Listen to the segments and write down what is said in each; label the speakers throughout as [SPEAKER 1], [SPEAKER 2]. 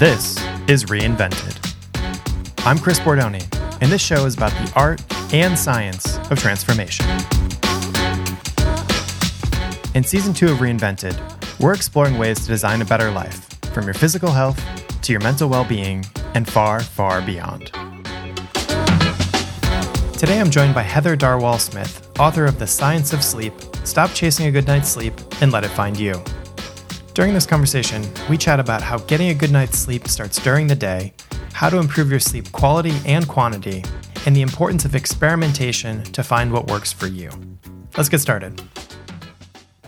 [SPEAKER 1] This is Reinvented. I'm Chris Bordoni, and this show is about the art and science of transformation. In season two of Reinvented, we're exploring ways to design a better life, from your physical health to your mental well being, and far, far beyond. Today I'm joined by Heather Darwall Smith, author of The Science of Sleep Stop Chasing a Good Night's Sleep and Let It Find You. During this conversation, we chat about how getting a good night's sleep starts during the day, how to improve your sleep quality and quantity, and the importance of experimentation to find what works for you. Let's get started.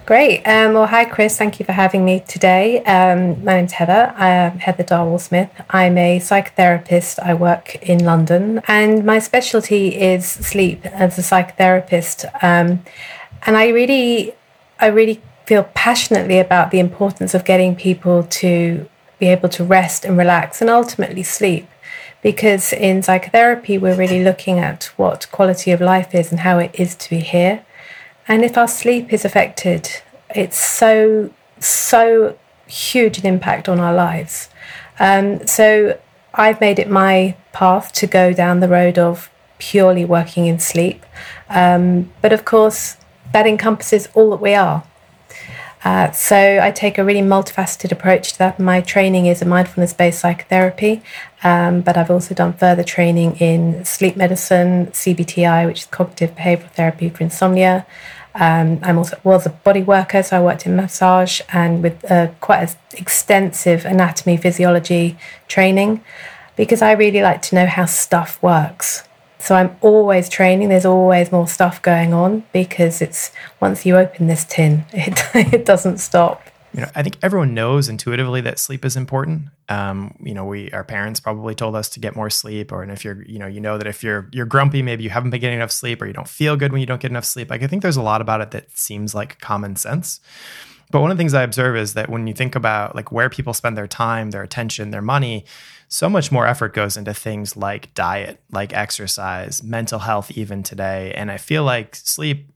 [SPEAKER 2] Great. Um, well, hi, Chris. Thank you for having me today. Um, my name's Heather. I'm Heather Darwall Smith. I'm a psychotherapist. I work in London, and my specialty is sleep as a psychotherapist. Um, and I really, I really feel passionately about the importance of getting people to be able to rest and relax and ultimately sleep. Because in psychotherapy, we're really looking at what quality of life is and how it is to be here. And if our sleep is affected, it's so, so huge an impact on our lives. Um, so I've made it my path to go down the road of purely working in sleep. Um, but of course, that encompasses all that we are. Uh, so I take a really multifaceted approach to that. My training is a mindfulness-based psychotherapy, um, but I've also done further training in sleep medicine, CBTI, which is cognitive behavioral therapy for insomnia. Um, I'm also was a body worker, so I worked in massage and with uh, quite an extensive anatomy physiology training, because I really like to know how stuff works. So I'm always training. There's always more stuff going on because it's once you open this tin, it, it doesn't stop.
[SPEAKER 1] You know, I think everyone knows intuitively that sleep is important. Um, you know, we our parents probably told us to get more sleep, or and if you're, you know, you know that if you're you're grumpy, maybe you haven't been getting enough sleep, or you don't feel good when you don't get enough sleep. Like I think there's a lot about it that seems like common sense. But one of the things I observe is that when you think about like where people spend their time, their attention, their money, so much more effort goes into things like diet, like exercise, mental health, even today. And I feel like sleep,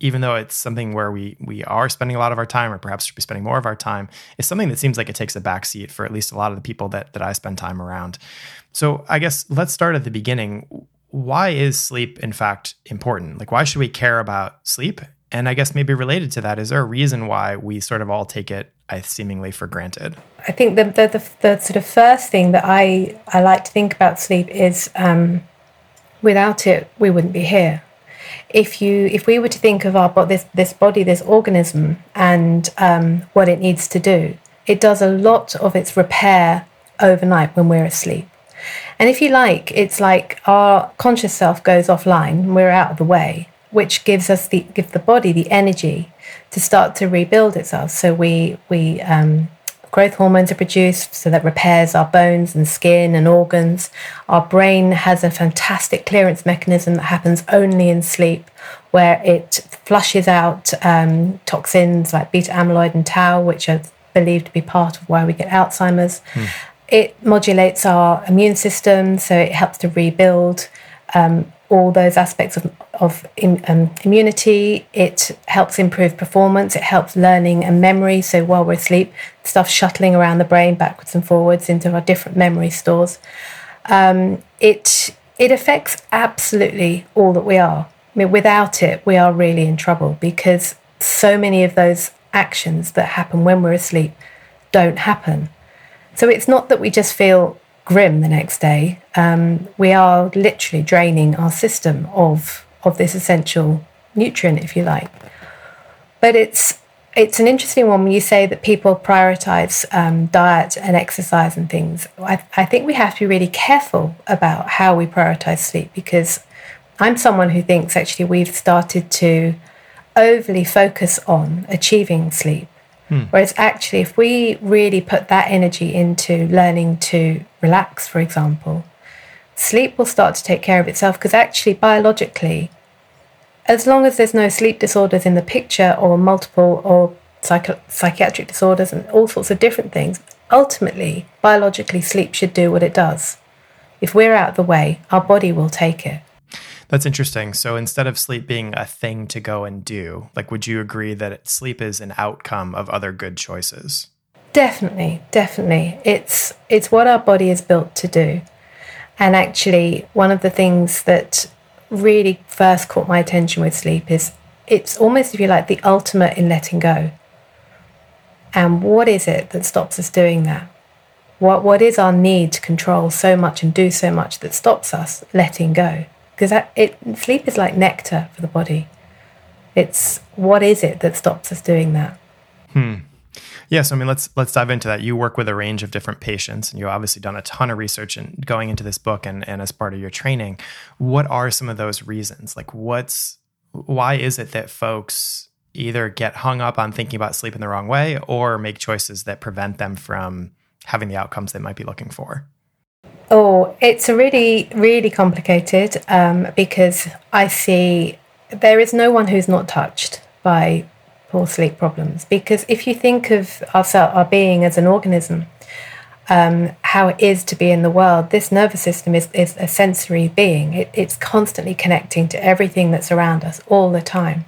[SPEAKER 1] even though it's something where we we are spending a lot of our time, or perhaps should be spending more of our time, is something that seems like it takes a backseat for at least a lot of the people that that I spend time around. So I guess let's start at the beginning. Why is sleep, in fact, important? Like, why should we care about sleep? And I guess maybe related to that, is there a reason why we sort of all take it seemingly for granted?
[SPEAKER 2] I think the, the, the, the, sort of first thing that I, I like to think about sleep is um, without it, we wouldn't be here. If you if we were to think of our this this body, this organism, and um, what it needs to do, it does a lot of its repair overnight when we're asleep. And if you like, it's like our conscious self goes offline, we're out of the way, which gives us the give the body the energy to start to rebuild itself. So we we um, growth hormones are produced, so that repairs our bones and skin and organs. Our brain has a fantastic clearance mechanism that happens only in sleep, where it flushes out um, toxins like beta amyloid and tau, which are believed to be part of why we get Alzheimer's. Hmm. It modulates our immune system, so it helps to rebuild. Um, all those aspects of, of um, immunity. It helps improve performance. It helps learning and memory. So while we're asleep, stuff shuttling around the brain backwards and forwards into our different memory stores. Um, it it affects absolutely all that we are. I mean, without it, we are really in trouble because so many of those actions that happen when we're asleep don't happen. So it's not that we just feel grim the next day. Um, we are literally draining our system of of this essential nutrient, if you like. But it's it's an interesting one when you say that people prioritize um, diet and exercise and things. I, I think we have to be really careful about how we prioritize sleep because I'm someone who thinks actually we've started to overly focus on achieving sleep Hmm. Whereas actually, if we really put that energy into learning to relax, for example, sleep will start to take care of itself because actually, biologically, as long as there's no sleep disorders in the picture or multiple or psych- psychiatric disorders and all sorts of different things, ultimately, biologically, sleep should do what it does. If we're out of the way, our body will take it.
[SPEAKER 1] That's interesting. So instead of sleep being a thing to go and do, like, would you agree that sleep is an outcome of other good choices?
[SPEAKER 2] Definitely, definitely. It's it's what our body is built to do. And actually, one of the things that really first caught my attention with sleep is it's almost, if you like, the ultimate in letting go. And what is it that stops us doing that? What, what is our need to control so much and do so much that stops us letting go? Because it, sleep is like nectar for the body. It's what is it that stops us doing that?
[SPEAKER 1] Hmm. Yes, I mean let's let's dive into that. You work with a range of different patients, and you've obviously done a ton of research and going into this book and, and as part of your training. What are some of those reasons? Like, what's why is it that folks either get hung up on thinking about sleep in the wrong way or make choices that prevent them from having the outcomes they might be looking for?
[SPEAKER 2] Oh, it's really, really complicated um, because I see there is no one who's not touched by poor sleep problems. Because if you think of ourselves, our being as an organism, um, how it is to be in the world, this nervous system is, is a sensory being. It, it's constantly connecting to everything that's around us all the time.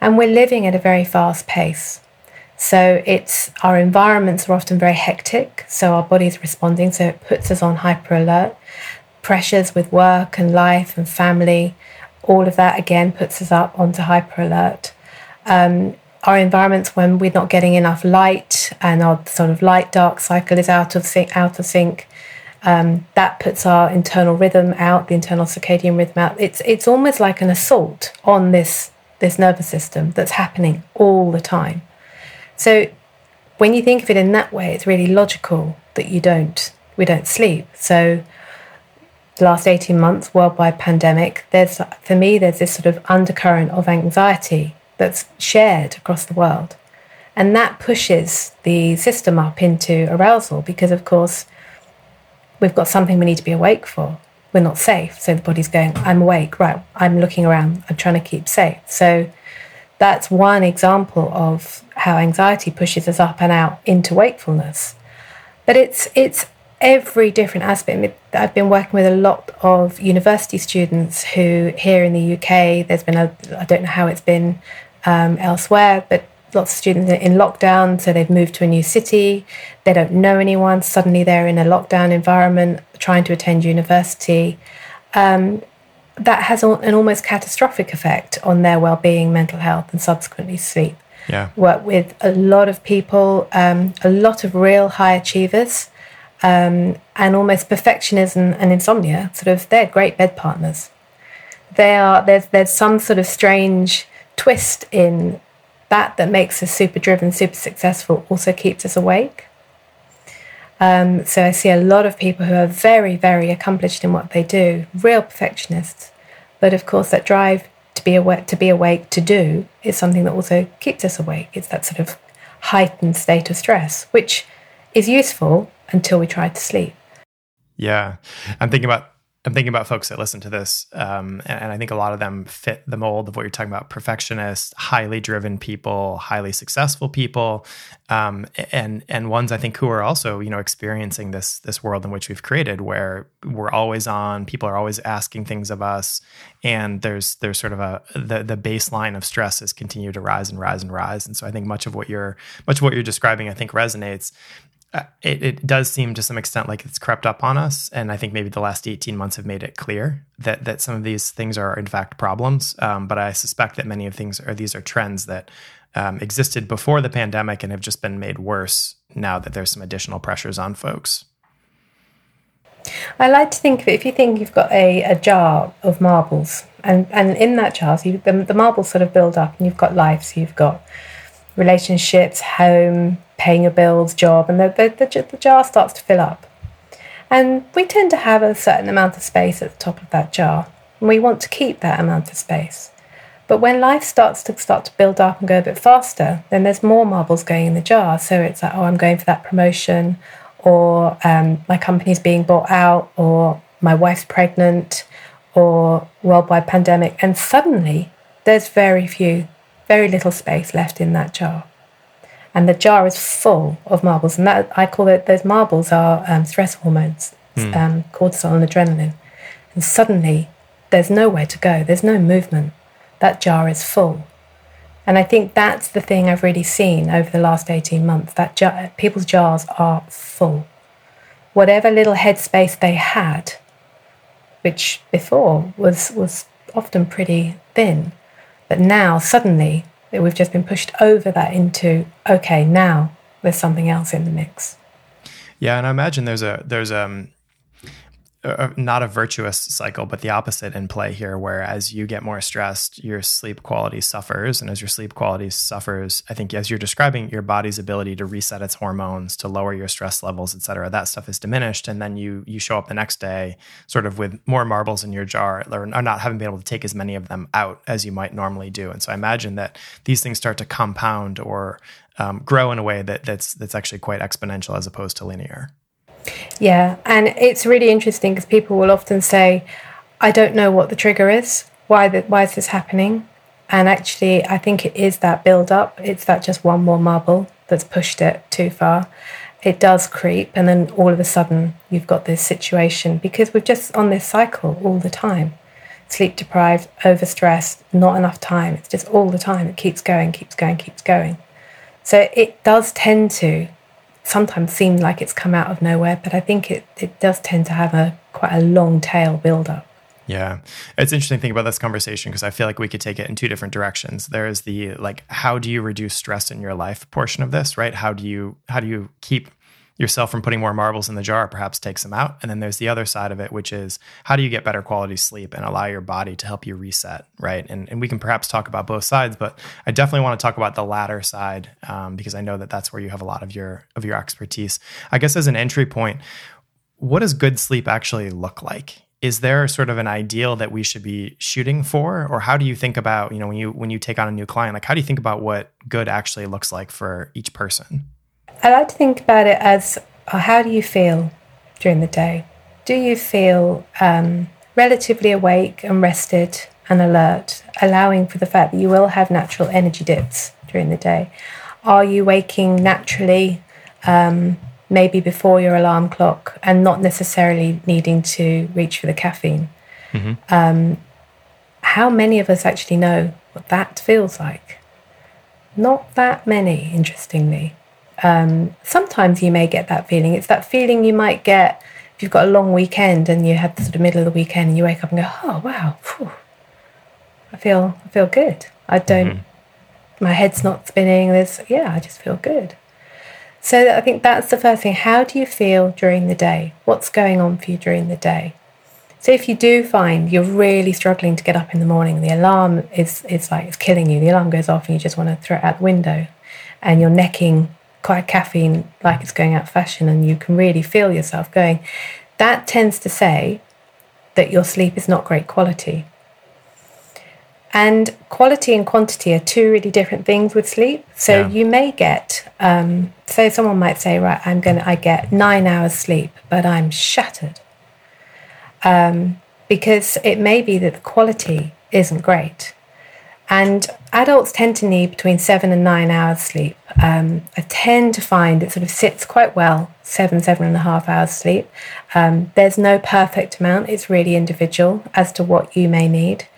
[SPEAKER 2] And we're living at a very fast pace. So it's our environments are often very hectic, so our body's responding, so it puts us on hyper alert. Pressures with work and life and family, all of that again puts us up onto hyper alert. Um, our environments when we're not getting enough light and our sort of light dark cycle is out of sync, out of sync. Um, that puts our internal rhythm out, the internal circadian rhythm out. It's it's almost like an assault on this this nervous system that's happening all the time. So when you think of it in that way, it's really logical that you don't we don't sleep. So the last 18 months worldwide pandemic, there's for me there's this sort of undercurrent of anxiety that's shared across the world. And that pushes the system up into arousal because of course we've got something we need to be awake for. We're not safe. So the body's going, I'm awake, right, I'm looking around, I'm trying to keep safe. So that's one example of how anxiety pushes us up and out into wakefulness. But it's it's every different aspect. I've been working with a lot of university students who here in the UK. There's been a I don't know how it's been um, elsewhere, but lots of students are in lockdown. So they've moved to a new city. They don't know anyone. Suddenly they're in a lockdown environment, trying to attend university. Um, that has an almost catastrophic effect on their well-being, mental health, and subsequently sleep.
[SPEAKER 1] Yeah.
[SPEAKER 2] Work with a lot of people, um, a lot of real high achievers, um, and almost perfectionism and insomnia. Sort of, they're great bed partners. They are. There's there's some sort of strange twist in that that makes us super driven, super successful. Also keeps us awake. Um, so I see a lot of people who are very, very accomplished in what they do, real perfectionists. But of course, that drive to be awake, to be awake, to do, is something that also keeps us awake. It's that sort of heightened state of stress, which is useful until we try to sleep.
[SPEAKER 1] Yeah, I'm thinking about I'm thinking about folks that listen to this, um, and, and, I think a lot of them fit the mold of what you're talking about: perfectionists, highly driven people, highly successful people, um, and and ones I think who are also you know experiencing this this world in which we've created, where we're always on, people are always asking things of us, and there's there's sort of a the the baseline of stress has continued to rise and rise and rise, and so I think much of what you're much of what you're describing I think resonates it, it, does seem to some extent like it's crept up on us. And I think maybe the last 18 months have made it clear that, that some of these things are in fact problems. Um, but I suspect that many of things are, these are trends that um, existed before the pandemic and have just been made worse now that there's some additional pressures on folks.
[SPEAKER 2] I like to think of it, if you think you've got a, a jar of marbles, and, and in that jar, so you, the, the marbles sort of build up, and you've got life, so you've got relationships, home, paying your bills, job, and the, the, the, the jar starts to fill up. And we tend to have a certain amount of space at the top of that jar, and we want to keep that amount of space. But when life starts to start to build up and go a bit faster, then there's more marbles going in the jar. So it's like, oh, I'm going for that promotion, or um, my company's being bought out, or my wife's pregnant, or worldwide pandemic. And suddenly there's very few, very little space left in that jar and the jar is full of marbles. And that I call it those marbles are um, stress hormones, mm. um, cortisol and adrenaline. And suddenly, there's nowhere to go. There's no movement. That jar is full. And I think that's the thing I've really seen over the last 18 months that jar- people's jars are full. Whatever little headspace they had, which before was, was often pretty thin, but now suddenly we've just been pushed over that into, okay, now there's something else in the mix.
[SPEAKER 1] Yeah, and I imagine there's a there's um a, not a virtuous cycle, but the opposite in play here, where as you get more stressed, your sleep quality suffers. And as your sleep quality suffers, I think as you're describing your body's ability to reset its hormones, to lower your stress levels, et cetera, that stuff is diminished. And then you you show up the next day sort of with more marbles in your jar or, or not having been able to take as many of them out as you might normally do. And so I imagine that these things start to compound or um, grow in a way that that's that's actually quite exponential as opposed to linear.
[SPEAKER 2] Yeah, and it's really interesting because people will often say, "I don't know what the trigger is. Why that? Why is this happening?" And actually, I think it is that build up. It's that just one more marble that's pushed it too far. It does creep, and then all of a sudden, you've got this situation because we're just on this cycle all the time sleep deprived, overstressed, not enough time. It's just all the time. It keeps going, keeps going, keeps going. So it does tend to sometimes seem like it's come out of nowhere, but I think it, it does tend to have a quite a long tail build up.
[SPEAKER 1] Yeah. It's interesting to think about this conversation because I feel like we could take it in two different directions. There is the like how do you reduce stress in your life portion of this, right? How do you how do you keep yourself from putting more marbles in the jar perhaps takes them out. And then there's the other side of it which is how do you get better quality sleep and allow your body to help you reset right? And, and we can perhaps talk about both sides but i definitely want to talk about the latter side um, because i know that that's where you have a lot of your of your expertise. I guess as an entry point what does good sleep actually look like? Is there sort of an ideal that we should be shooting for? Or how do you think about you know when you when you take on a new client like how do you think about what good actually looks like for each person
[SPEAKER 2] I like to think about it as uh, how do you feel during the day? Do you feel um, relatively awake and rested and alert, allowing for the fact that you will have natural energy dips during the day? Are you waking naturally, um, maybe before your alarm clock, and not necessarily needing to reach for the caffeine? Mm-hmm. Um, how many of us actually know what that feels like? Not that many, interestingly. Um, sometimes you may get that feeling. It's that feeling you might get if you've got a long weekend and you have the sort of middle of the weekend and you wake up and go, oh wow, Whew. I feel I feel good. I don't. Mm-hmm. My head's not spinning. There's yeah, I just feel good. So I think that's the first thing. How do you feel during the day? What's going on for you during the day? So if you do find you're really struggling to get up in the morning, the alarm is is like it's killing you. The alarm goes off and you just want to throw it out the window, and you're necking quite caffeine like it's going out of fashion and you can really feel yourself going, that tends to say that your sleep is not great quality. And quality and quantity are two really different things with sleep. So yeah. you may get, um, so someone might say, right, I'm going to, I get nine hours sleep, but I'm shattered. Um, because it may be that the quality isn't great. And adults tend to need between seven and nine hours sleep. Um, I tend to find it sort of sits quite well, seven, seven and a half hours sleep. Um, there's no perfect amount, it's really individual as to what you may need.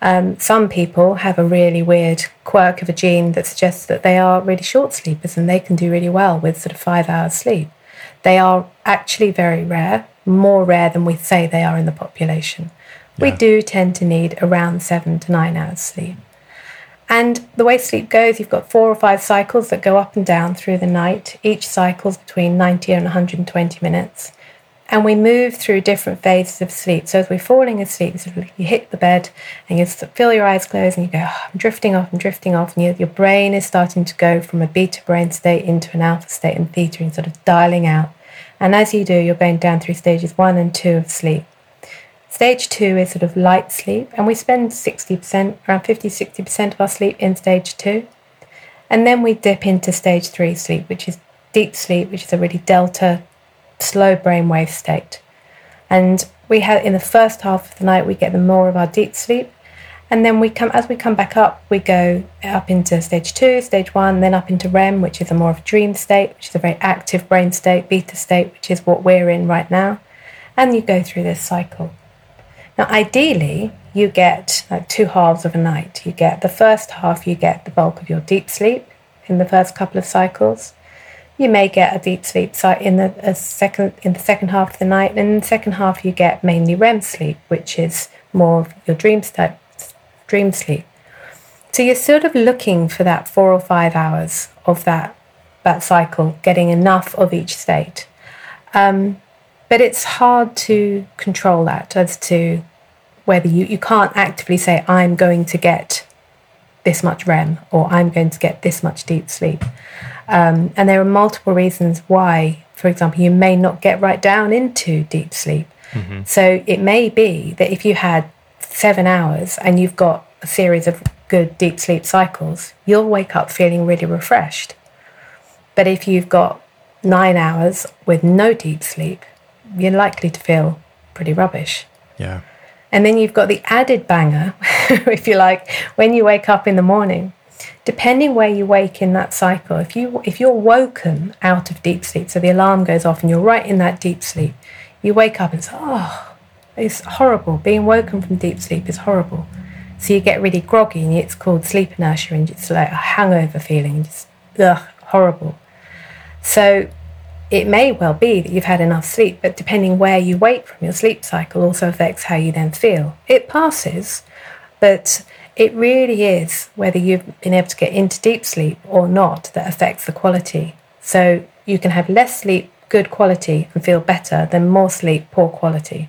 [SPEAKER 2] Um, some people have a really weird quirk of a gene that suggests that they are really short sleepers and they can do really well with sort of five hours sleep. They are actually very rare, more rare than we say they are in the population. Yeah. We do tend to need around seven to nine hours sleep. And the way sleep goes, you've got four or five cycles that go up and down through the night. Each cycle is between 90 and 120 minutes. And we move through different phases of sleep. So as we're falling asleep, you hit the bed and you feel your eyes close and you go, oh, I'm drifting off, I'm drifting off. And your brain is starting to go from a beta brain state into an alpha state and theta and sort of dialing out. And as you do, you're going down through stages one and two of sleep. Stage two is sort of light sleep, and we spend 60%, around 50 60% of our sleep in stage two. And then we dip into stage three sleep, which is deep sleep, which is a really delta, slow brainwave state. And we have in the first half of the night, we get the more of our deep sleep. And then we come, as we come back up, we go up into stage two, stage one, then up into REM, which is a more of a dream state, which is a very active brain state, beta state, which is what we're in right now. And you go through this cycle. Now, ideally, you get like two halves of a night. You get the first half, you get the bulk of your deep sleep in the first couple of cycles. You may get a deep sleep in the second in the second half of the night, and in the second half you get mainly REM sleep, which is more of your dream state, dream sleep. So you're sort of looking for that four or five hours of that that cycle, getting enough of each state. Um, but it's hard to control that as to whether you, you can't actively say, I'm going to get this much REM or I'm going to get this much deep sleep. Um, and there are multiple reasons why, for example, you may not get right down into deep sleep. Mm-hmm. So it may be that if you had seven hours and you've got a series of good deep sleep cycles, you'll wake up feeling really refreshed. But if you've got nine hours with no deep sleep, you're likely to feel pretty rubbish.
[SPEAKER 1] Yeah.
[SPEAKER 2] And then you've got the added banger, if you like, when you wake up in the morning. Depending where you wake in that cycle, if you if you're woken out of deep sleep, so the alarm goes off and you're right in that deep sleep, you wake up and say, "Oh, it's horrible. Being woken from deep sleep is horrible." So you get really groggy, and it's called sleep inertia, and it's like a hangover feeling, just ugh, horrible. So it may well be that you've had enough sleep, but depending where you wake from your sleep cycle also affects how you then feel. It passes, but it really is whether you've been able to get into deep sleep or not that affects the quality. So you can have less sleep, good quality, and feel better than more sleep, poor quality.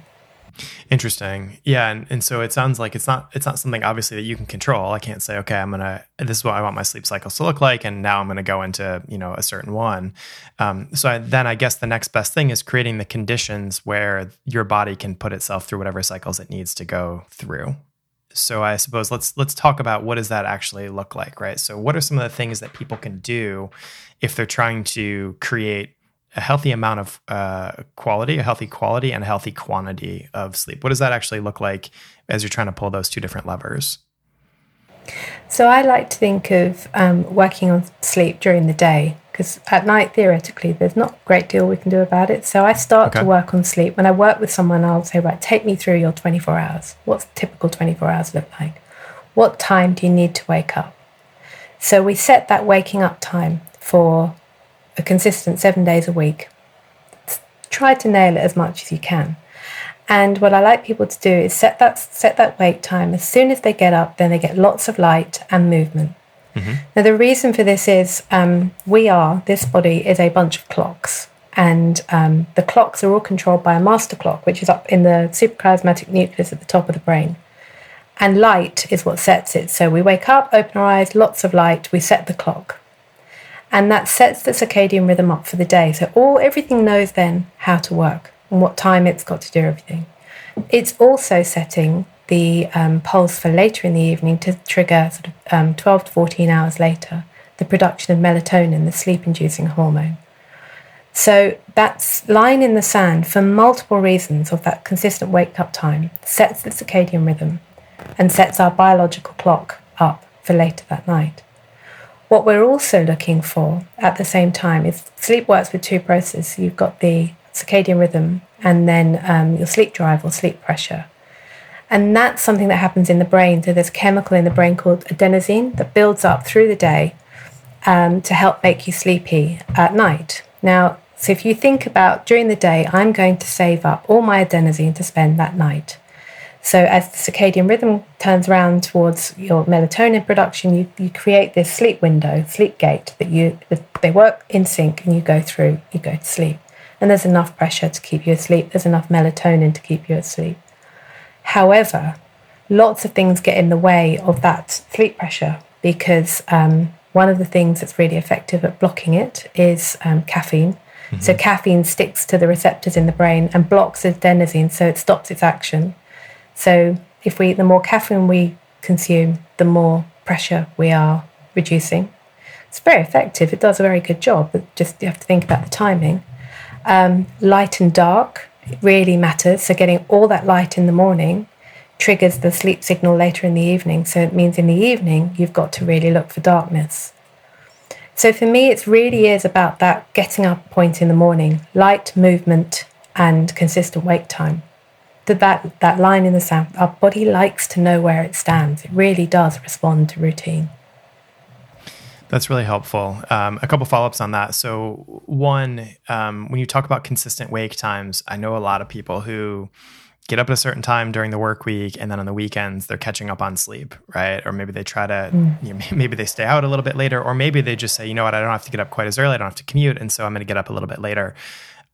[SPEAKER 1] Interesting. Yeah, and, and so it sounds like it's not it's not something obviously that you can control. I can't say, okay, I'm gonna this is what I want my sleep cycles to look like, and now I'm gonna go into you know a certain one. Um, so I, then I guess the next best thing is creating the conditions where your body can put itself through whatever cycles it needs to go through. So I suppose let's let's talk about what does that actually look like, right? So what are some of the things that people can do if they're trying to create a healthy amount of uh, quality, a healthy quality, and a healthy quantity of sleep. What does that actually look like as you're trying to pull those two different levers?
[SPEAKER 2] So I like to think of um, working on sleep during the day because at night, theoretically, there's not a great deal we can do about it. So I start okay. to work on sleep. When I work with someone, I'll say, right, take me through your 24 hours. What's typical 24 hours look like? What time do you need to wake up? So we set that waking up time for a consistent seven days a week. Try to nail it as much as you can. And what I like people to do is set that set that wake time as soon as they get up. Then they get lots of light and movement. Mm-hmm. Now the reason for this is um, we are this body is a bunch of clocks, and um, the clocks are all controlled by a master clock, which is up in the suprachiasmatic nucleus at the top of the brain. And light is what sets it. So we wake up, open our eyes, lots of light. We set the clock and that sets the circadian rhythm up for the day. So all everything knows then how to work and what time it's got to do everything. It's also setting the um, pulse for later in the evening to trigger sort of um, 12 to 14 hours later the production of melatonin, the sleep-inducing hormone. So that's line in the sand for multiple reasons of that consistent wake up time sets the circadian rhythm and sets our biological clock up for later that night. What we're also looking for at the same time is sleep works with two processes. You've got the circadian rhythm and then um, your sleep drive or sleep pressure. And that's something that happens in the brain. So there's a chemical in the brain called adenosine that builds up through the day um, to help make you sleepy at night. Now, so if you think about during the day, I'm going to save up all my adenosine to spend that night. So as the circadian rhythm turns around towards your melatonin production, you, you create this sleep window, sleep gate that you they work in sync and you go through, you go to sleep. And there's enough pressure to keep you asleep, there's enough melatonin to keep you asleep. However, lots of things get in the way of that sleep pressure because um, one of the things that's really effective at blocking it is um, caffeine. Mm-hmm. So caffeine sticks to the receptors in the brain and blocks adenosine, so it stops its action. So if we, the more caffeine we consume, the more pressure we are reducing. It's very effective. It does a very good job, but just you have to think about the timing. Um, light and dark really matters. So getting all that light in the morning triggers the sleep signal later in the evening. So it means in the evening you've got to really look for darkness. So for me, it really is about that getting up point in the morning, light, movement, and consistent wake time. That that that line in the sound, Our body likes to know where it stands. It really does respond to routine.
[SPEAKER 1] That's really helpful. Um, a couple follow ups on that. So, one, um, when you talk about consistent wake times, I know a lot of people who get up at a certain time during the work week and then on the weekends they're catching up on sleep right or maybe they try to mm. you know, maybe they stay out a little bit later or maybe they just say you know what i don't have to get up quite as early i don't have to commute and so i'm going to get up a little bit later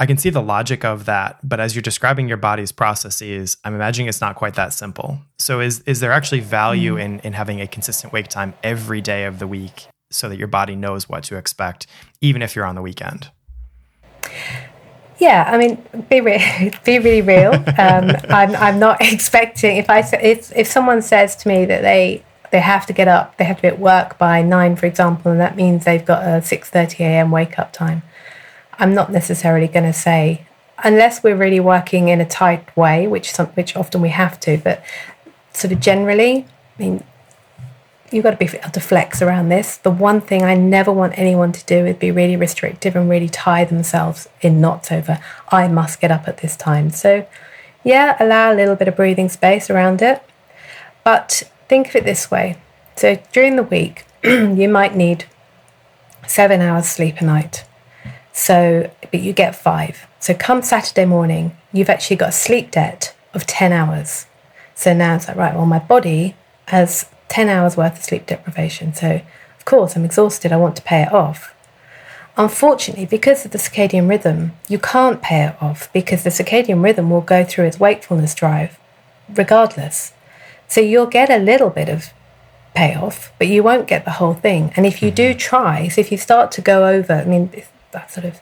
[SPEAKER 1] i can see the logic of that but as you're describing your body's processes i'm imagining it's not quite that simple so is is there actually value mm. in in having a consistent wake time every day of the week so that your body knows what to expect even if you're on the weekend
[SPEAKER 2] yeah, I mean, be re- be really real. Um, I'm I'm not expecting if I if if someone says to me that they they have to get up, they have to be at work by nine, for example, and that means they've got a six thirty a.m. wake up time. I'm not necessarily going to say unless we're really working in a tight way, which some, which often we have to, but sort of generally, I mean, you've got to be able to flex around this. The one thing I never want anyone to do is be really restrictive and really tie themselves in knots over, I must get up at this time. So, yeah, allow a little bit of breathing space around it. But think of it this way so, during the week, you might need seven hours sleep a night. So, but you get five. So, come Saturday morning, you've actually got a sleep debt of 10 hours. So now it's like, right, well, my body has 10 hours worth of sleep deprivation. So, of course, I'm exhausted. I want to pay it off. Unfortunately, because of the circadian rhythm, you can't pay it off because the circadian rhythm will go through its wakefulness drive regardless. So you'll get a little bit of payoff, but you won't get the whole thing. And if you do mm-hmm. try, so if you start to go over, I mean, that sort of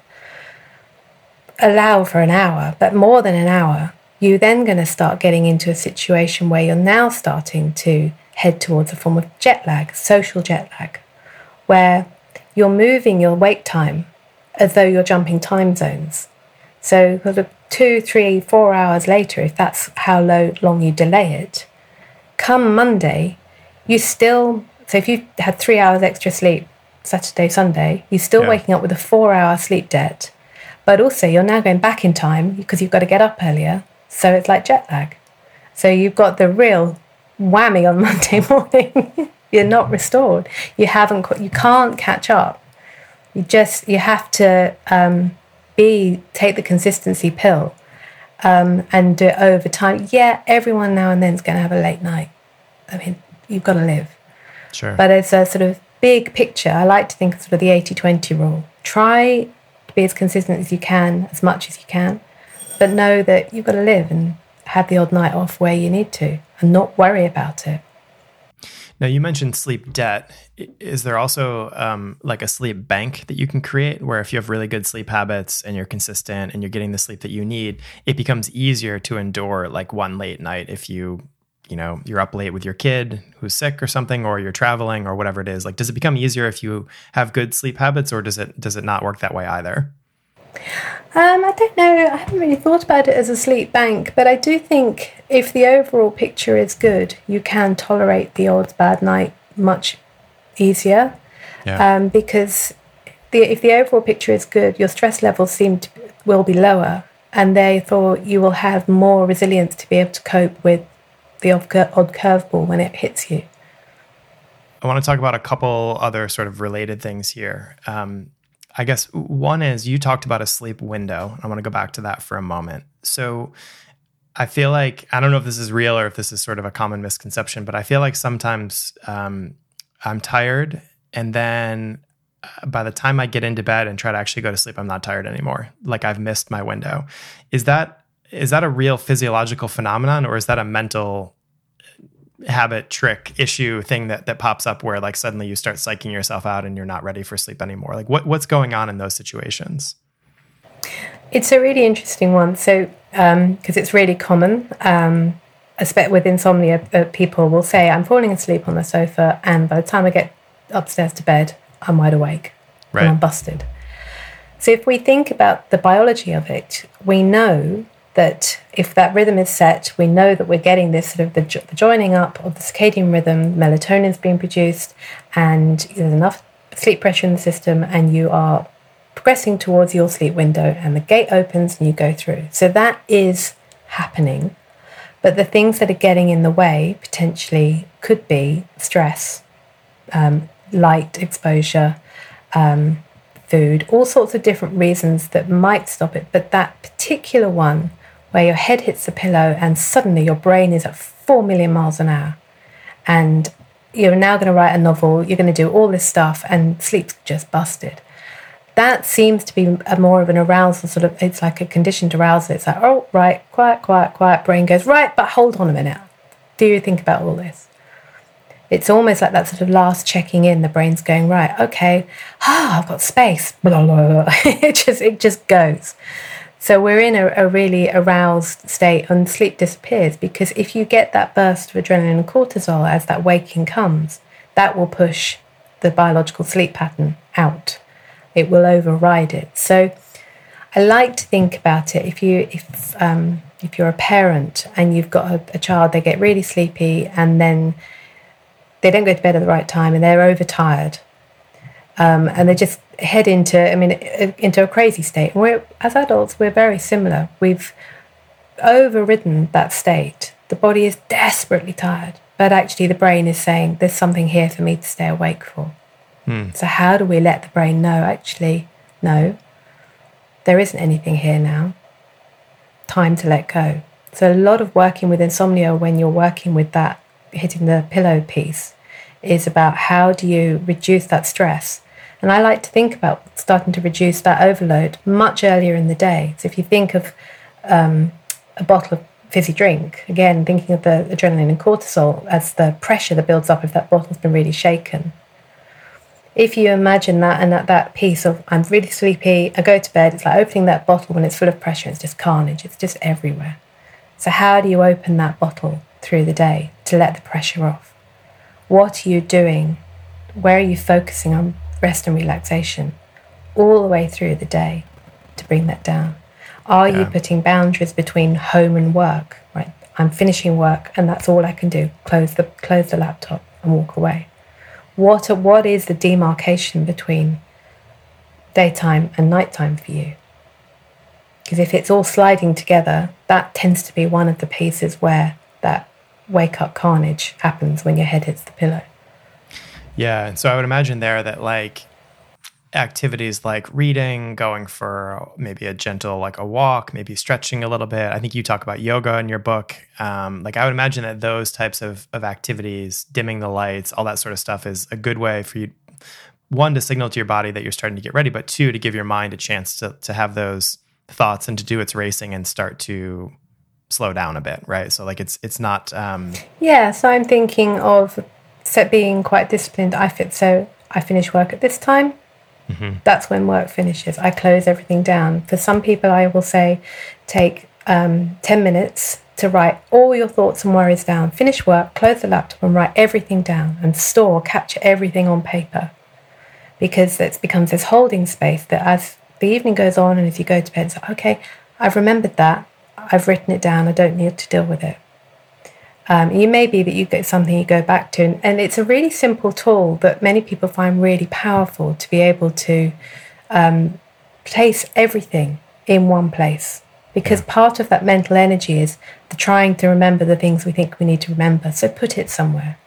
[SPEAKER 2] allow for an hour, but more than an hour, you're then going to start getting into a situation where you're now starting to head towards a form of jet lag, social jet lag, where you're moving your wake time as though you're jumping time zones. So, sort of two, three, four hours later, if that's how low, long you delay it, come Monday, you still, so if you had three hours extra sleep Saturday, Sunday, you're still yeah. waking up with a four hour sleep debt. But also, you're now going back in time because you've got to get up earlier. So it's like jet lag. So you've got the real whammy on Monday morning. You're not restored. You haven't. You can't catch up. You just. You have to um, be take the consistency pill um, and do it over time. Yeah, everyone now and then is going to have a late night. I mean, you've got to live.
[SPEAKER 1] Sure.
[SPEAKER 2] But it's a sort of big picture. I like to think of sort of the 80 20 rule. Try to be as consistent as you can, as much as you can, but know that you've got to live and have the odd night off where you need to and not worry about it.
[SPEAKER 1] Now, you mentioned sleep debt. Is there also um, like a sleep bank that you can create where if you have really good sleep habits and you're consistent and you're getting the sleep that you need, it becomes easier to endure like one late night if you, you know, you're up late with your kid who's sick or something, or you're traveling or whatever it is. Like, does it become easier if you have good sleep habits, or does it does it not work that way either?
[SPEAKER 2] Um, I don't know. I haven't really thought about it as a sleep bank, but I do think if the overall picture is good, you can tolerate the odd bad night much easier. Yeah. Um, because the, if the overall picture is good, your stress levels seem to will be lower, and therefore you will have more resilience to be able to cope with the odd, curveball when it hits you.
[SPEAKER 1] I want to talk about a couple other sort of related things here. Um, I guess one is you talked about a sleep window. I want to go back to that for a moment. So I feel like I don't know if this is real or if this is sort of a common misconception, but I feel like sometimes um, I'm tired, and then uh, by the time I get into bed and try to actually go to sleep, I'm not tired anymore. Like I've missed my window. Is that is that a real physiological phenomenon, or is that a mental habit trick issue thing that that pops up where like suddenly you start psyching yourself out and you're not ready for sleep anymore? Like what what's going on in those situations?
[SPEAKER 2] It's a really interesting one. So because um, it's really common um, with insomnia uh, people will say i'm falling asleep on the sofa and by the time i get upstairs to bed i'm wide awake right. and i'm busted. So if we think about the biology of it we know that if that rhythm is set, we know that we're getting this sort of the, the joining up of the circadian rhythm, melatonin is being produced, and there's enough sleep pressure in the system, and you are progressing towards your sleep window, and the gate opens and you go through. So that is happening. But the things that are getting in the way potentially could be stress, um, light exposure, um, food, all sorts of different reasons that might stop it. But that particular one where your head hits the pillow and suddenly your brain is at 4 million miles an hour and you're now going to write a novel, you're going to do all this stuff, and sleep's just busted. That seems to be a more of an arousal, sort of, it's like a conditioned arousal. It's like, oh, right, quiet, quiet, quiet. Brain goes, right, but hold on a minute. Do you think about all this? It's almost like that sort of last checking in. The brain's going, right, okay, ah, I've got space. Blah, blah, blah. it just it just goes. So we're in a, a, really aroused state and sleep disappears because if you get that burst of adrenaline and cortisol as that waking comes, that will push the biological sleep pattern out. It will override it. So I like to think about it if you if um, if you're a parent and you've got a, a child, they get really sleepy and then they don't go to bed at the right time and they're overtired um, and they just head into I mean into a crazy state. We're as adults we're very similar. We've overridden that state. The body is desperately tired, but actually the brain is saying there's something here for me to stay awake for. Hmm. So how do we let the brain know actually no, there isn't anything here now. Time to let go. So a lot of working with insomnia when you're working with that hitting the pillow piece is about how do you reduce that stress and I like to think about starting to reduce that overload much earlier in the day. So if you think of um, a bottle of fizzy drink, again, thinking of the adrenaline and cortisol as the pressure that builds up if that bottle's been really shaken. If you imagine that and that, that piece of, I'm really sleepy, I go to bed, it's like opening that bottle when it's full of pressure, it's just carnage, it's just everywhere. So, how do you open that bottle through the day to let the pressure off? What are you doing? Where are you focusing on rest and relaxation all the way through the day to bring that down? Are yeah. you putting boundaries between home and work? Right, I'm finishing work and that's all I can do. Close the close the laptop and walk away. What what is the demarcation between daytime and nighttime for you? Because if it's all sliding together, that tends to be one of the pieces where that wake up carnage happens when your head hits the pillow.
[SPEAKER 1] Yeah. And so I would imagine there that like activities like reading, going for maybe a gentle, like a walk, maybe stretching a little bit. I think you talk about yoga in your book. Um, like I would imagine that those types of, of activities, dimming the lights, all that sort of stuff is a good way for you, one, to signal to your body that you're starting to get ready, but two, to give your mind a chance to, to have those thoughts and to do its racing and start to slow down a bit. Right. So like it's, it's not. Um,
[SPEAKER 2] yeah. So I'm thinking of so being quite disciplined, I fit. So I finish work at this time. Mm-hmm. That's when work finishes. I close everything down. For some people, I will say, take um, 10 minutes to write all your thoughts and worries down. Finish work, close the laptop, and write everything down and store, capture everything on paper. Because it becomes this holding space that as the evening goes on and as you go to bed, it's like, okay, I've remembered that. I've written it down. I don't need to deal with it. Um, it may be that you get something you go back to, and, and, it's a really simple tool that many people find really powerful to be able to um, place everything in one place. Because part of that mental energy is the trying to remember the things we think we need to remember. So put it somewhere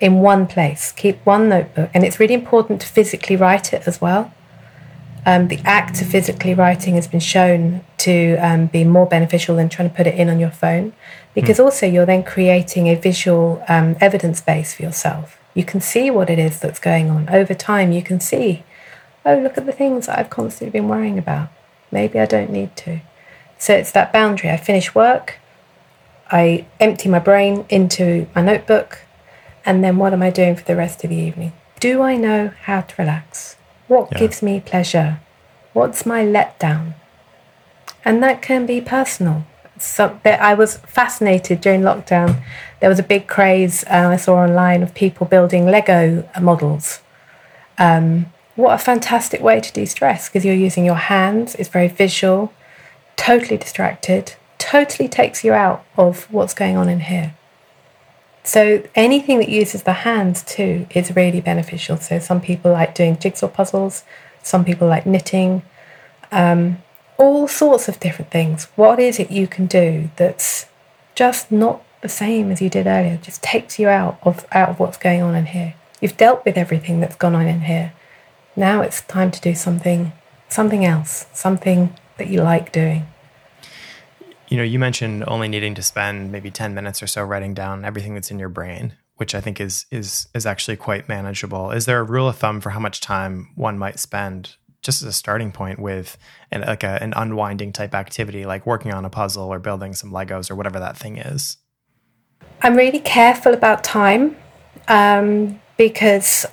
[SPEAKER 2] in one place. Keep one notebook, and it's really important to physically write it as well. Um, the act of physically writing has been shown to um, be more beneficial than trying to put it in on your phone because mm. also you're then creating a visual um, evidence base for yourself. You can see what it is that's going on. Over time, you can see, oh, look at the things that I've constantly been worrying about. Maybe I don't need to. So it's that boundary. I finish work, I empty my brain into my notebook, and then what am I doing for the rest of the evening? Do I know how to relax? What yeah. gives me pleasure? What's my letdown? And that can be personal. So I was fascinated during lockdown. There was a big craze uh, I saw online of people building Lego models. Um, what a fantastic way to de stress because you're using your hands, it's very visual, totally distracted, totally takes you out of what's going on in here. So anything that uses the hands too is really beneficial. So some people like doing jigsaw puzzles, some people like knitting, um, all sorts of different things. What is it you can do that's just not the same as you did earlier. Just takes you out of out of what's going on in here. You've dealt with everything that's gone on in here. Now it's time to do something something else, something that you like doing.
[SPEAKER 1] You know, you mentioned only needing to spend maybe 10 minutes or so writing down everything that's in your brain, which I think is is is actually quite manageable. Is there a rule of thumb for how much time one might spend just as a starting point with an, like a, an unwinding type activity like working on a puzzle or building some Legos or whatever that thing is?
[SPEAKER 2] I'm really careful about time um, because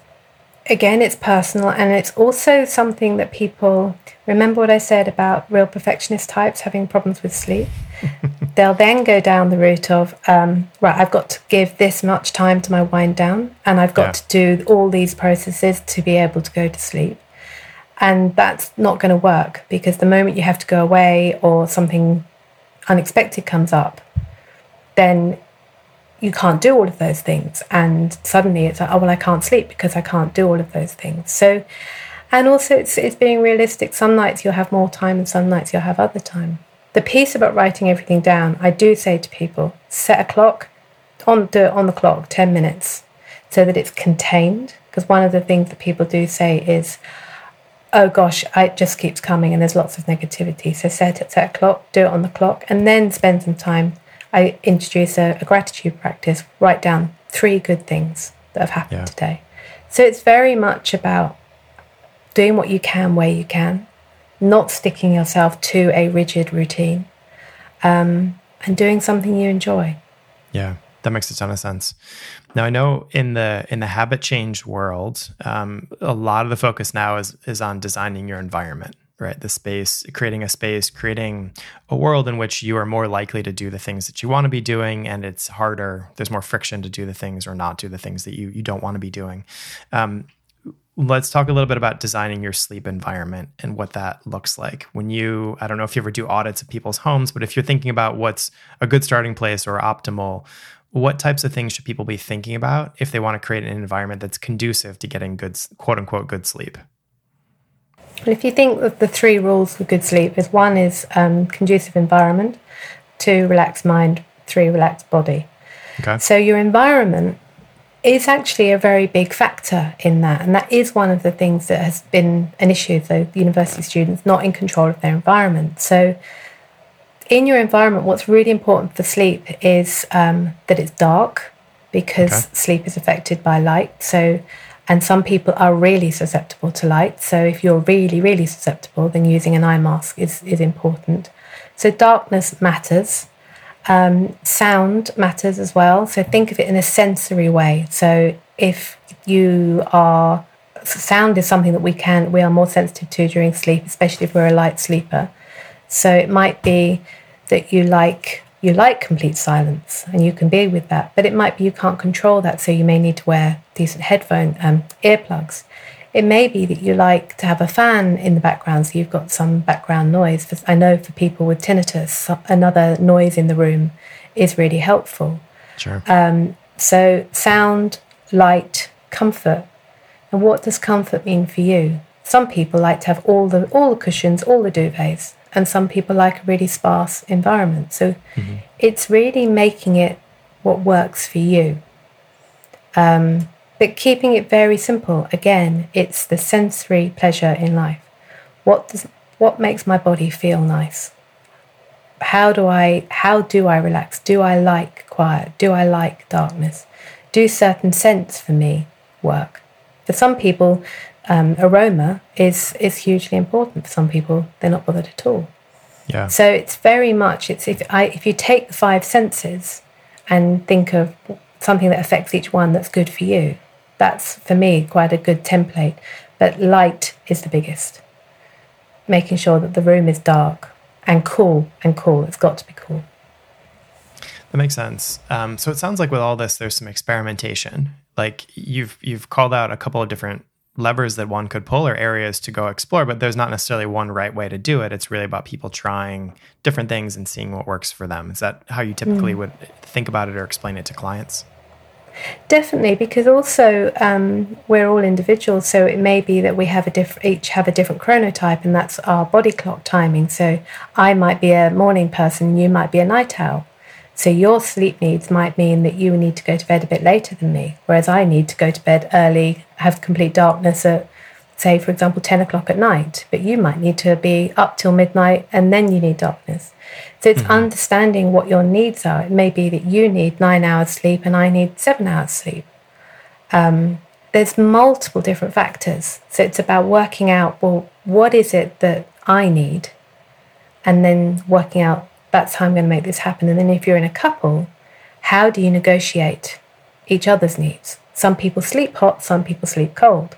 [SPEAKER 2] again, it's personal and it's also something that people remember what I said about real perfectionist types having problems with sleep. They'll then go down the route of, um, right, I've got to give this much time to my wind down and I've got yeah. to do all these processes to be able to go to sleep. And that's not going to work because the moment you have to go away or something unexpected comes up, then you can't do all of those things. And suddenly it's like, oh, well, I can't sleep because I can't do all of those things. So, and also it's, it's being realistic. Some nights you'll have more time and some nights you'll have other time. The piece about writing everything down, I do say to people, set a clock, on, do it on the clock, 10 minutes, so that it's contained. Because one of the things that people do say is, oh gosh, it just keeps coming and there's lots of negativity. So set it, set a clock, do it on the clock, and then spend some time I introduce a, a gratitude practice, write down three good things that have happened yeah. today. So it's very much about doing what you can where you can, not sticking yourself to a rigid routine, um, and doing something you enjoy.
[SPEAKER 1] Yeah, that makes a ton of sense. Now I know in the in the habit change world, um, a lot of the focus now is is on designing your environment right? The space, creating a space, creating a world in which you are more likely to do the things that you want to be doing, and it's harder. There's more friction to do the things or not do the things that you you don't want to be doing. Um, let's talk a little bit about designing your sleep environment and what that looks like. When you, I don't know if you ever do audits of people's homes, but if you're thinking about what's a good starting place or optimal, what types of things should people be thinking about if they want to create an environment that's conducive to getting good, quote unquote, good sleep?
[SPEAKER 2] Well, if you think of the three rules for good sleep, is one is um, conducive environment, two relaxed mind, three relaxed body. Okay. So your environment is actually a very big factor in that, and that is one of the things that has been an issue. So university students not in control of their environment. So in your environment, what's really important for sleep is um, that it's dark because okay. sleep is affected by light. So and some people are really susceptible to light. So if you're really, really susceptible, then using an eye mask is, is important. So darkness matters. Um, sound matters as well. So think of it in a sensory way. So if you are sound is something that we can we are more sensitive to during sleep, especially if we're a light sleeper. So it might be that you like you like complete silence and you can be with that, but it might be you can't control that, so you may need to wear decent headphone um, earplugs. It may be that you like to have a fan in the background, so you've got some background noise. I know for people with tinnitus, another noise in the room is really helpful.
[SPEAKER 1] Sure.
[SPEAKER 2] Um, so sound, light, comfort. And what does comfort mean for you? Some people like to have all the all the cushions, all the duvets and some people like a really sparse environment. So mm-hmm. it's really making it what works for you. Um, but keeping it very simple. Again, it's the sensory pleasure in life. What does what makes my body feel nice? How do I how do I relax? Do I like quiet? Do I like darkness? Do certain scents for me work? For some people, um, aroma is is hugely important. For some people, they're not bothered at all.
[SPEAKER 1] Yeah.
[SPEAKER 2] So it's very much it's if I if you take the five senses and think of something that affects each one that's good for you, that's for me quite a good template. But light is the biggest. Making sure that the room is dark and cool and cool. It's got to be cool.
[SPEAKER 1] That makes sense. Um, so it sounds like with all this, there's some experimentation. Like you've you've called out a couple of different levers that one could pull or areas to go explore, but there's not necessarily one right way to do it. It's really about people trying different things and seeing what works for them. Is that how you typically mm. would think about it or explain it to clients?
[SPEAKER 2] Definitely, because also um, we're all individuals, so it may be that we have a diff- each have a different chronotype, and that's our body clock timing. So I might be a morning person, you might be a night owl. So your sleep needs might mean that you need to go to bed a bit later than me, whereas I need to go to bed early, have complete darkness at, say, for example, 10 o'clock at night. But you might need to be up till midnight and then you need darkness. So it's mm-hmm. understanding what your needs are. It may be that you need nine hours sleep and I need seven hours sleep. Um, there's multiple different factors. So it's about working out, well, what is it that I need? And then working out that's how I'm going to make this happen. And then if you're in a couple, how do you negotiate each other's needs? Some people sleep hot, some people sleep cold.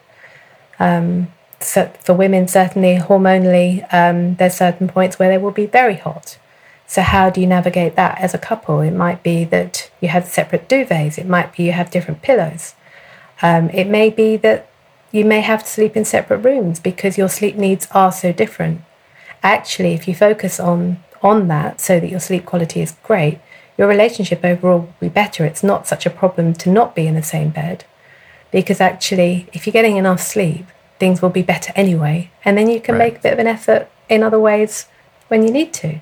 [SPEAKER 2] Um, so for women, certainly hormonally, um, there's certain points where they will be very hot. So how do you navigate that as a couple? It might be that you have separate duvets. It might be you have different pillows. Um, it may be that you may have to sleep in separate rooms because your sleep needs are so different. Actually, if you focus on on that so that your sleep quality is great, your relationship overall will be better. It's not such a problem to not be in the same bed because actually, if you're getting enough sleep, things will be better anyway. And then you can right. make a bit of an effort in other ways when you need to.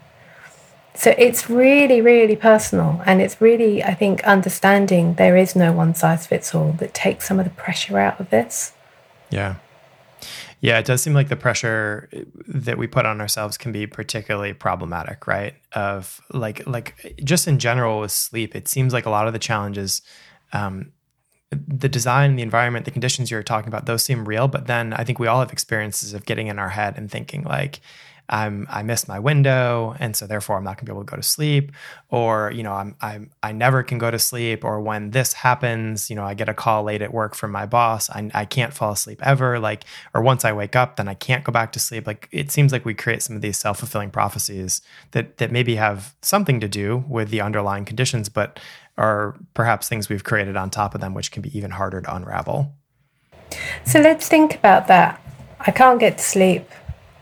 [SPEAKER 2] So it's really, really personal. And it's really, I think, understanding there is no one size fits all that takes some of the pressure out of this.
[SPEAKER 1] Yeah. Yeah, it does seem like the pressure that we put on ourselves can be particularly problematic, right? Of like like just in general with sleep, it seems like a lot of the challenges um, the design, the environment, the conditions you're talking about, those seem real. But then I think we all have experiences of getting in our head and thinking like, I'm I missed my window and so therefore I'm not going to be able to go to sleep or you know I'm I'm I never can go to sleep or when this happens you know I get a call late at work from my boss I I can't fall asleep ever like or once I wake up then I can't go back to sleep like it seems like we create some of these self-fulfilling prophecies that that maybe have something to do with the underlying conditions but are perhaps things we've created on top of them which can be even harder to unravel.
[SPEAKER 2] So let's think about that. I can't get to sleep.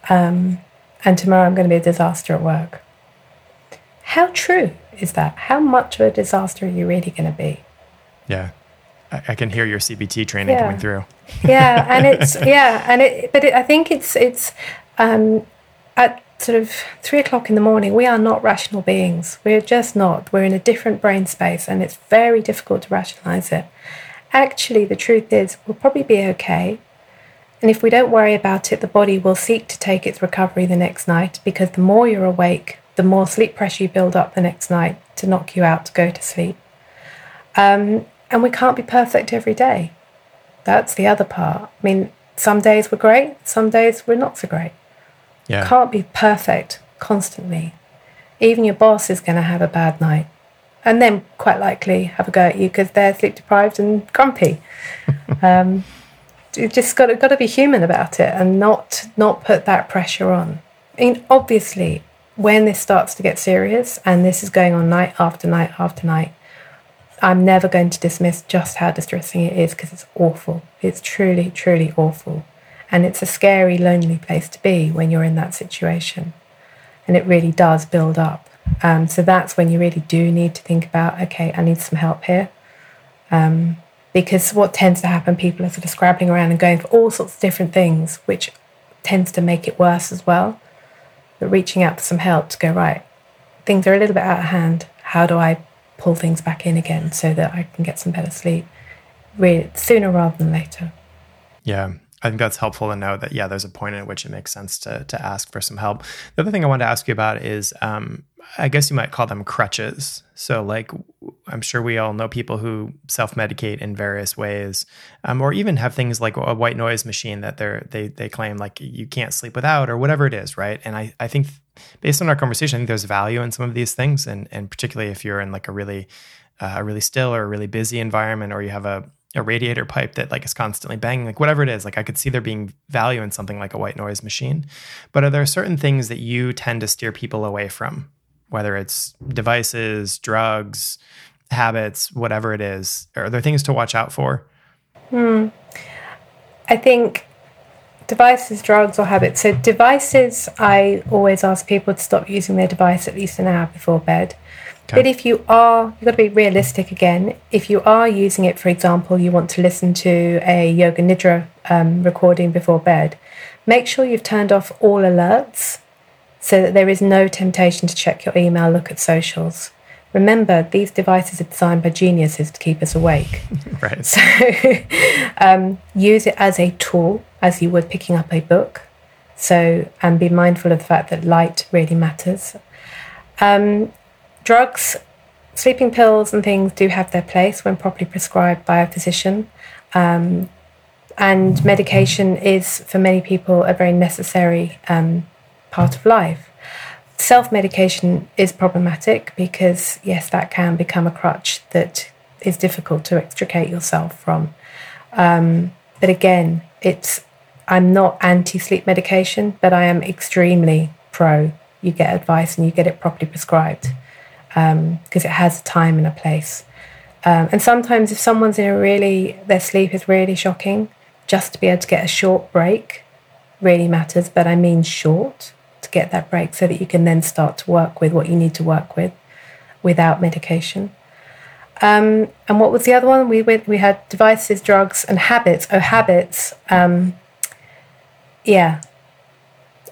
[SPEAKER 2] Um, and tomorrow I'm going to be a disaster at work. How true is that? How much of a disaster are you really going to be?
[SPEAKER 1] Yeah. I, can hear your CBT training
[SPEAKER 2] yeah.
[SPEAKER 1] coming through.
[SPEAKER 2] yeah, and it's yeah, and it. But it, I think it's it's um, at sort of three o'clock in the morning. We are not rational beings. We're just not. We're in a different brain space, and it's very difficult to rationalize it. Actually, the truth is, we'll probably be okay. And if we don't worry about it, the body will seek to take its recovery the next night because the more you're awake, the more sleep pressure you build up the next night to knock you out to go to sleep. Um, and we can't be perfect every day. That's the other part. I mean, some days we're great, some days we're not so great. Yeah. Can't be perfect constantly. Even your boss is going to have a bad night and then quite likely have a go at you because they're sleep deprived and grumpy. um, you just got to, got to be human about it and not not put that pressure on. I mean, obviously, when this starts to get serious and this is going on night after night after night, I'm never going to dismiss just how distressing it is because it's awful. It's truly, truly awful. And it's a scary, lonely place to be when you're in that situation. And it really does build up. Um, so that's when you really do need to think about okay, I need some help here. Um, because what tends to happen, people are sort of scrabbling around and going for all sorts of different things, which tends to make it worse as well. But reaching out for some help to go, right, things are a little bit out of hand. How do I pull things back in again so that I can get some better sleep? Really, sooner rather than later.
[SPEAKER 1] Yeah. I think that's helpful to know that yeah, there's a point at which it makes sense to to ask for some help. The other thing I wanted to ask you about is, um, I guess you might call them crutches. So like, I'm sure we all know people who self medicate in various ways, um, or even have things like a white noise machine that they're they they claim like you can't sleep without or whatever it is, right? And I I think based on our conversation, I think there's value in some of these things, and and particularly if you're in like a really uh, a really still or a really busy environment, or you have a a radiator pipe that like is constantly banging, like whatever it is, like I could see there being value in something like a white noise machine. But are there certain things that you tend to steer people away from, whether it's devices, drugs, habits, whatever it is? Are there things to watch out for?
[SPEAKER 2] Hmm. I think devices, drugs, or habits. So, devices, I always ask people to stop using their device at least an hour before bed. Okay. But if you are, you've got to be realistic again. If you are using it, for example, you want to listen to a yoga nidra um, recording before bed, make sure you've turned off all alerts so that there is no temptation to check your email, look at socials. remember these devices are designed by geniuses to keep us awake.
[SPEAKER 1] right.
[SPEAKER 2] So um, use it as a tool as you would picking up a book. So, and be mindful of the fact that light really matters. Um, drugs, sleeping pills, and things do have their place when properly prescribed by a physician. Um, and medication is, for many people, a very necessary um, part of life. Self medication is problematic because, yes, that can become a crutch that is difficult to extricate yourself from. Um, but again, it's I'm not anti sleep medication, but I am extremely pro. You get advice and you get it properly prescribed because um, it has a time and a place. Um, and sometimes, if someone's in a really, their sleep is really shocking, just to be able to get a short break really matters. But I mean short get that break so that you can then start to work with what you need to work with without medication. Um, and what was the other one? We went, we had devices, drugs, and habits. Oh, habits. Um, yeah.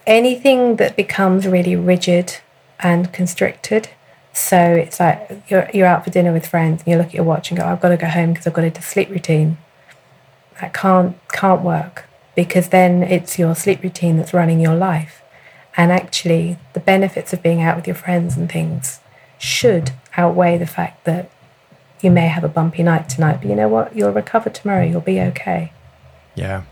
[SPEAKER 2] Anything that becomes really rigid and constricted. So it's like you're you're out for dinner with friends and you look at your watch and go, I've got to go home because I've got a sleep routine. That can't can't work because then it's your sleep routine that's running your life. And actually, the benefits of being out with your friends and things should outweigh the fact that you may have a bumpy night tonight, but you know what? You'll recover tomorrow. You'll be okay.
[SPEAKER 1] Yeah.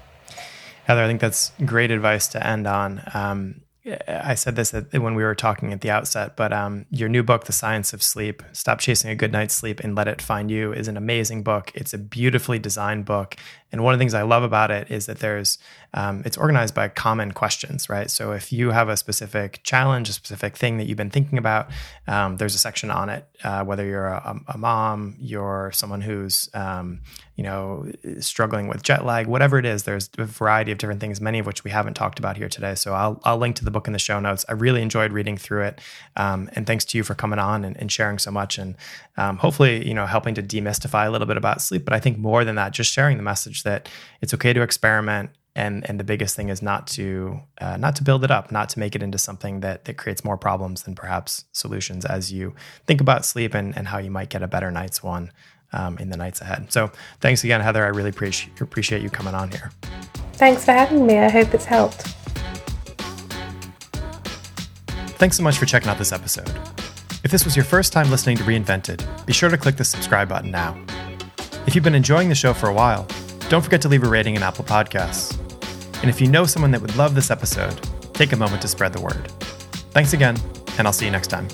[SPEAKER 1] Heather, I think that's great advice to end on. Um, I said this when we were talking at the outset, but um, your new book, The Science of Sleep Stop Chasing a Good Night's Sleep and Let It Find You, is an amazing book. It's a beautifully designed book. And one of the things I love about it is that there's, um, it's organized by common questions, right? So if you have a specific challenge, a specific thing that you've been thinking about, um, there's a section on it. Uh, whether you're a, a, mom, you're someone who's, um, you know, struggling with jet lag, whatever it is, there's a variety of different things, many of which we haven't talked about here today. So I'll, I'll link to the book in the show notes. I really enjoyed reading through it. Um, and thanks to you for coming on and, and sharing so much and um, hopefully, you know, helping to demystify a little bit about sleep. But I think more than that, just sharing the message that it's okay to experiment. And, and the biggest thing is not to uh, not to build it up, not to make it into something that that creates more problems than perhaps solutions as you think about sleep and, and how you might get a better night's one um, in the nights ahead. So thanks again, Heather. I really appreciate appreciate you coming on here.
[SPEAKER 2] Thanks for having me. I hope it's helped.
[SPEAKER 1] Thanks so much for checking out this episode. If this was your first time listening to Reinvented, be sure to click the subscribe button now. If you've been enjoying the show for a while, don't forget to leave a rating in Apple Podcasts. And if you know someone that would love this episode, take a moment to spread the word. Thanks again, and I'll see you next time.